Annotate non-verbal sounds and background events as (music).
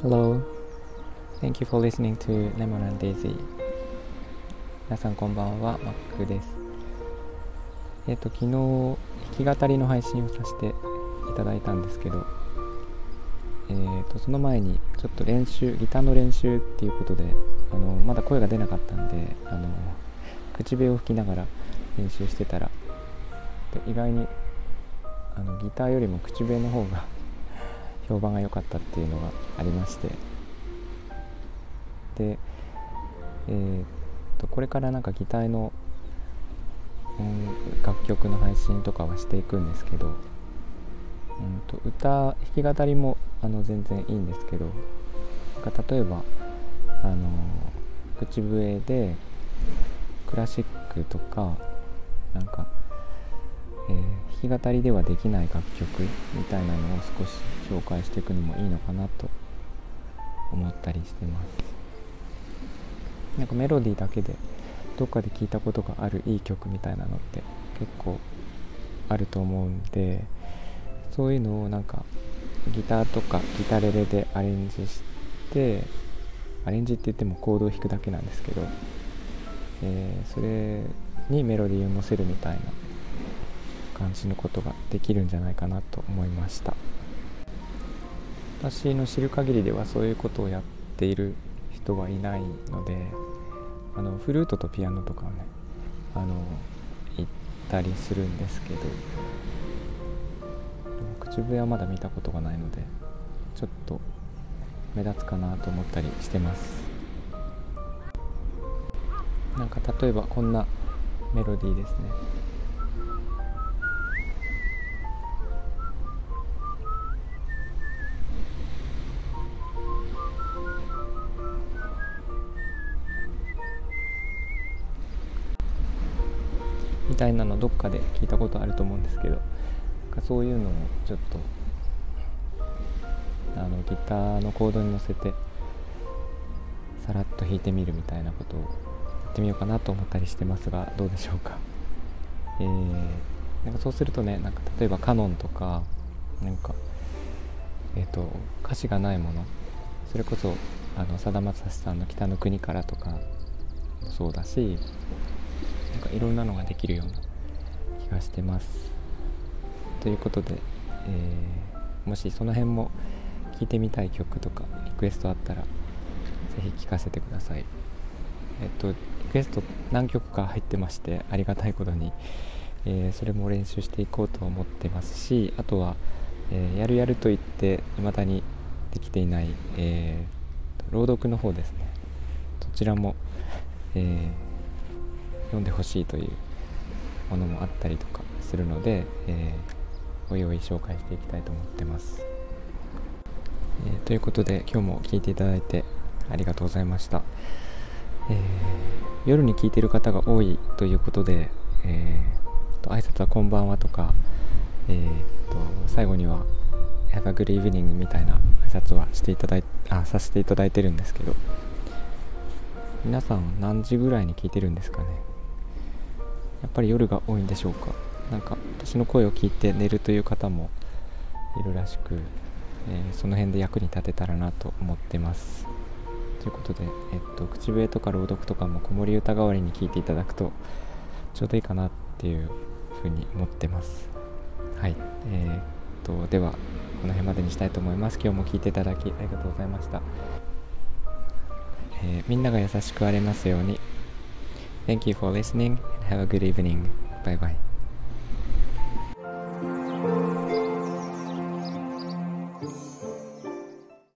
Hello. Thank you for listening to Lemon and Daisy. 皆さんこんばんは、マックです。えっ、ー、と、昨日、弾き語りの配信をさせていただいたんですけど、えっ、ー、と、その前にちょっと練習、ギターの練習っていうことで、あの、まだ声が出なかったんで、あの、口笛を吹きながら練習してたら、意外にあのギターよりも口笛の方が (laughs) 評判が良かったっていうのがありまして。で、えー、とこれからなんかギターの、うん、楽曲の配信とかはしていくんですけど、うん、と歌弾き語りもあの全然いいんですけどなんか例えばあの口笛でクラシックとかなんかえー、弾き語りではできない楽曲みたいなのを少し紹介していくのもいいのかなと思ったりしてます。なんかメロディーだけでどっかで聞いたことがあるいい曲みたいなのって結構あると思うんでそういうのをなんかギターとかギタレレでアレンジしてアレンジって言ってもコードを弾くだけなんですけど、えー、それにメロディーを乗せるみたいな感じのことができるんじゃないかなと思いました。私の知る限りではそういうことをやっている人はいないのであのフルートとピアノとかねあの行ったりするんですけど口笛はまだ見たことがないのでちょっと目立つかなと思ったりしてます。なんか例えばこんなメロディーですね。みたいなのどっかで聞いたことあると思うんですけどそういうのをちょっとあのギターのコードに乗せてさらっと弾いてみるみたいなことをやってみようかなと思ったりしてますがどうでしょうか？えー、なんかそうするとねなんか例えばカノンとかなんかえっ、ー、と歌詞がないものそれこそあのさだまさしさんの「北の国から」とかもそうだしなんかいろんなのができるような気がしてます。ということで、えー、もしその辺も聴いてみたい曲とかリクエストあったら是非聴かせてください。えっとリクエスト何曲か入ってましてありがたいことに、えー、それも練習していこうと思ってますしあとは、えー、やるやると言って未だにできていない、えー、朗読の方ですねそちらも、え読んでほしいというものもあったりとかするので、えー、おいおい紹介していきたいと思ってます、えー、ということで今日も聞いていただいてありがとうございました、えー、夜に聞いてる方が多いということで、えー、と挨拶はこんばんはとか、えー、と最後には Have a good evening みたいな挨拶はしていただいあさせていただいてるんですけど皆さん何時ぐらいに聞いてるんですかね？やっぱり夜が多いんでしょうか。なんか私の声を聞いて寝るという方もいるらしく、えー、その辺で役に立てたらなと思ってます。ということで、えっと、口笛とか朗読とかも子守歌代わりに聞いていただくとちょうどいいかなっていうふうに思ってます。はい。えー、っとではこの辺までにしたいと思います。今日も聞いていただきありがとうございました、えー、みんなが優しくありますように。Thank you for listening and have a good evening. Bye bye.